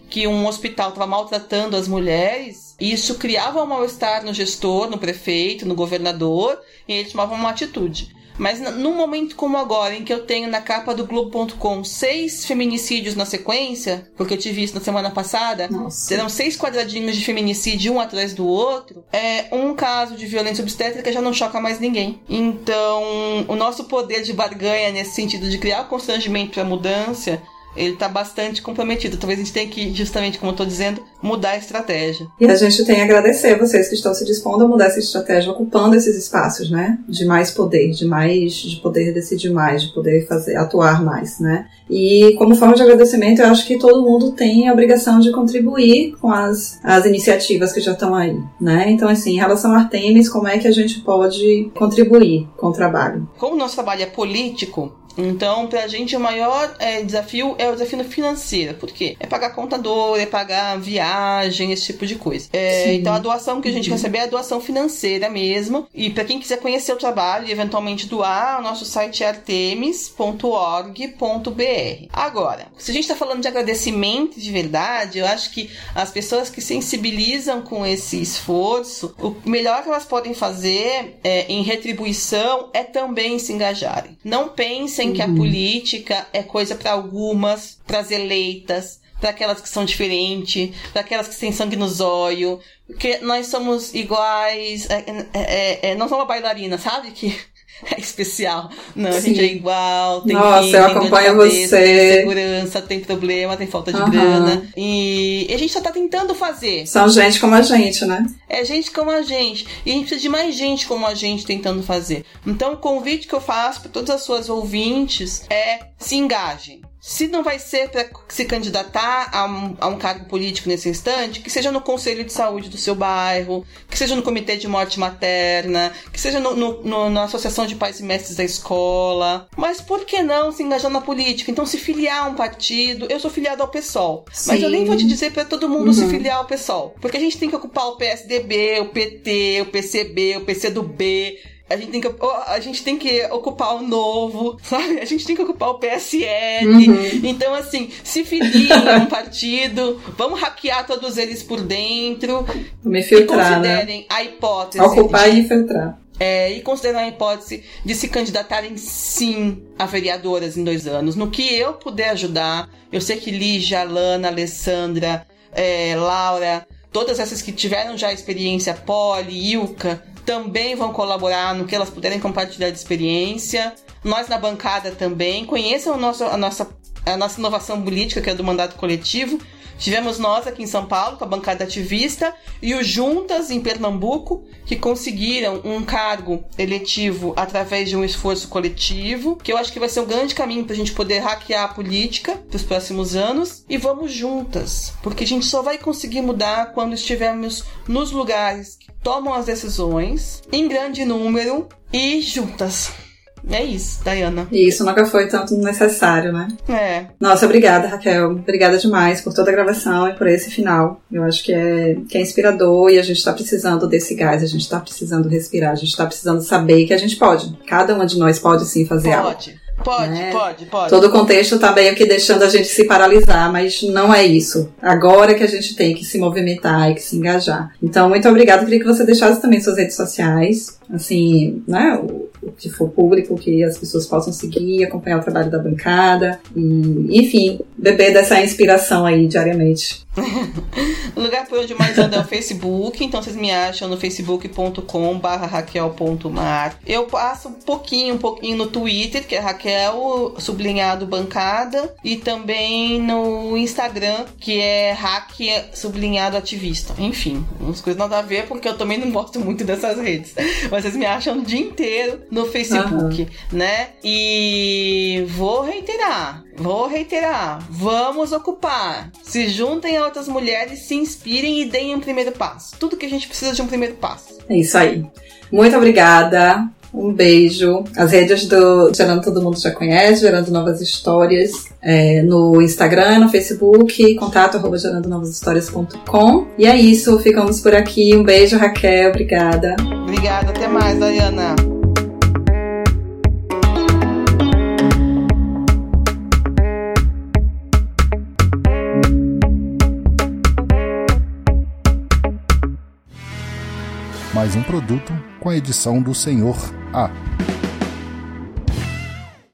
que um hospital estava maltratando as mulheres, isso criava um mal-estar no gestor, no prefeito, no governador, e eles tomavam uma atitude. Mas num momento como agora, em que eu tenho na capa do Globo.com seis feminicídios na sequência, porque eu tive isso na semana passada, Nossa. serão seis quadradinhos de feminicídio um atrás do outro, é um caso de violência obstétrica já não choca mais ninguém. Então, o nosso poder de barganha nesse sentido de criar constrangimento para mudança ele está bastante comprometido. Talvez a gente tenha que, justamente como eu estou dizendo, mudar a estratégia. E a gente tem a agradecer vocês que estão se dispondo a mudar essa estratégia, ocupando esses espaços, né? De mais poder, de mais, de poder decidir mais, de poder fazer, atuar mais, né? E como forma de agradecimento, eu acho que todo mundo tem a obrigação de contribuir com as, as iniciativas que já estão aí, né? Então, assim, em relação a Artemis, como é que a gente pode contribuir com o trabalho? Como o nosso trabalho é político, então, pra gente, o maior é, desafio é o desafio financeiro. Por quê? É pagar contador, é pagar viagem, esse tipo de coisa. É, então, a doação que a gente uhum. recebe é a doação financeira mesmo. E para quem quiser conhecer o trabalho e eventualmente doar, o nosso site é artemis.org.br. Agora, se a gente está falando de agradecimento de verdade, eu acho que as pessoas que sensibilizam com esse esforço, o melhor que elas podem fazer é, em retribuição é também se engajarem. Não pensem uhum. que a uhum. política é coisa para algumas, para as eleitas, para aquelas que são diferentes, para aquelas que têm sangue no zóio, porque nós somos iguais, é, é, é, é não somos uma bailarina, sabe? Que [LAUGHS] é especial. Não, Sim. a gente é igual, tem Nossa, filho, eu acompanho cabeça, você. Tem segurança, tem problema, tem falta de uhum. grana. E a gente só tá tentando fazer. São gente como a gente, né? É gente como a gente. E a gente precisa de mais gente como a gente tentando fazer. Então, o convite que eu faço para todas as suas ouvintes é se engajem. Se não vai ser para se candidatar a um, a um, cargo político nesse instante, que seja no conselho de saúde do seu bairro, que seja no comitê de morte materna, que seja no, no, no, na associação de pais e mestres da escola. Mas por que não se engajar na política? Então, se filiar a um partido. Eu sou filiado ao PSOL, Sim. mas eu nem vou te dizer para todo mundo uhum. se filiar ao PSOL, porque a gente tem que ocupar o PSDB, o PT, o PCB, o PCdoB a gente tem que, a gente tem que ocupar o novo, sabe? A gente tem que ocupar o PSL. Uhum. Então, assim, se filiem um partido, vamos hackear todos eles por dentro. Me filtrar, e considerem né? a hipótese. Ocupar de, e infiltrar. É, e considerem a hipótese de se candidatarem sim a vereadoras em dois anos. No que eu puder ajudar, eu sei que Lígia, Lana, Alessandra, é, Laura, todas essas que tiveram já experiência, Poli, Ilka, também vão colaborar no que elas puderem compartilhar de experiência. Nós na bancada também. Conheçam a nossa, a nossa, a nossa inovação política, que é do mandato coletivo. Tivemos nós aqui em São Paulo, com a bancada ativista, e o Juntas, em Pernambuco, que conseguiram um cargo eletivo através de um esforço coletivo, que eu acho que vai ser um grande caminho para a gente poder hackear a política para os próximos anos. E vamos juntas, porque a gente só vai conseguir mudar quando estivermos nos lugares tomam as decisões em grande número e juntas. É isso, Diana. Isso nunca foi tanto necessário, né? É. Nossa, obrigada, Raquel. Obrigada demais por toda a gravação e por esse final. Eu acho que é, que é inspirador e a gente tá precisando desse gás, a gente tá precisando respirar, a gente tá precisando saber que a gente pode. Cada uma de nós pode sim fazer pode. algo. Pode. Pode, né? pode, pode. Todo o contexto tá meio que deixando a gente se paralisar, mas não é isso. Agora que a gente tem que se movimentar e que se engajar. Então, muito obrigada. Queria que você deixasse também suas redes sociais, assim, né? O, o que for público, que as pessoas possam seguir, acompanhar o trabalho da bancada e, enfim, beber dessa inspiração aí diariamente. [LAUGHS] o lugar por onde mais ando é o Facebook, então vocês me acham no facebook.com raquel.mar. Eu passo um pouquinho, um pouquinho no Twitter, que é Raquel sublinhado bancada, e também no Instagram, que é hack sublinhado ativista. Enfim, umas coisas nada a ver, porque eu também não gosto muito dessas redes. Mas vocês me acham o dia inteiro no Facebook, uhum. né? E vou reiterar, vou reiterar, vamos ocupar. Se juntem a outras mulheres, se inspirem e deem um primeiro passo. Tudo que a gente precisa de um primeiro passo. É isso aí. Muito obrigada. Um beijo. As redes do Gerando Todo Mundo já conhece, Gerando Novas Histórias, é, no Instagram, no Facebook, contato arroba gerandonovashistórias.com. E é isso, ficamos por aqui. Um beijo, Raquel. Obrigada. Obrigada, até mais, Diana. mais um produto com a edição do Senhor A.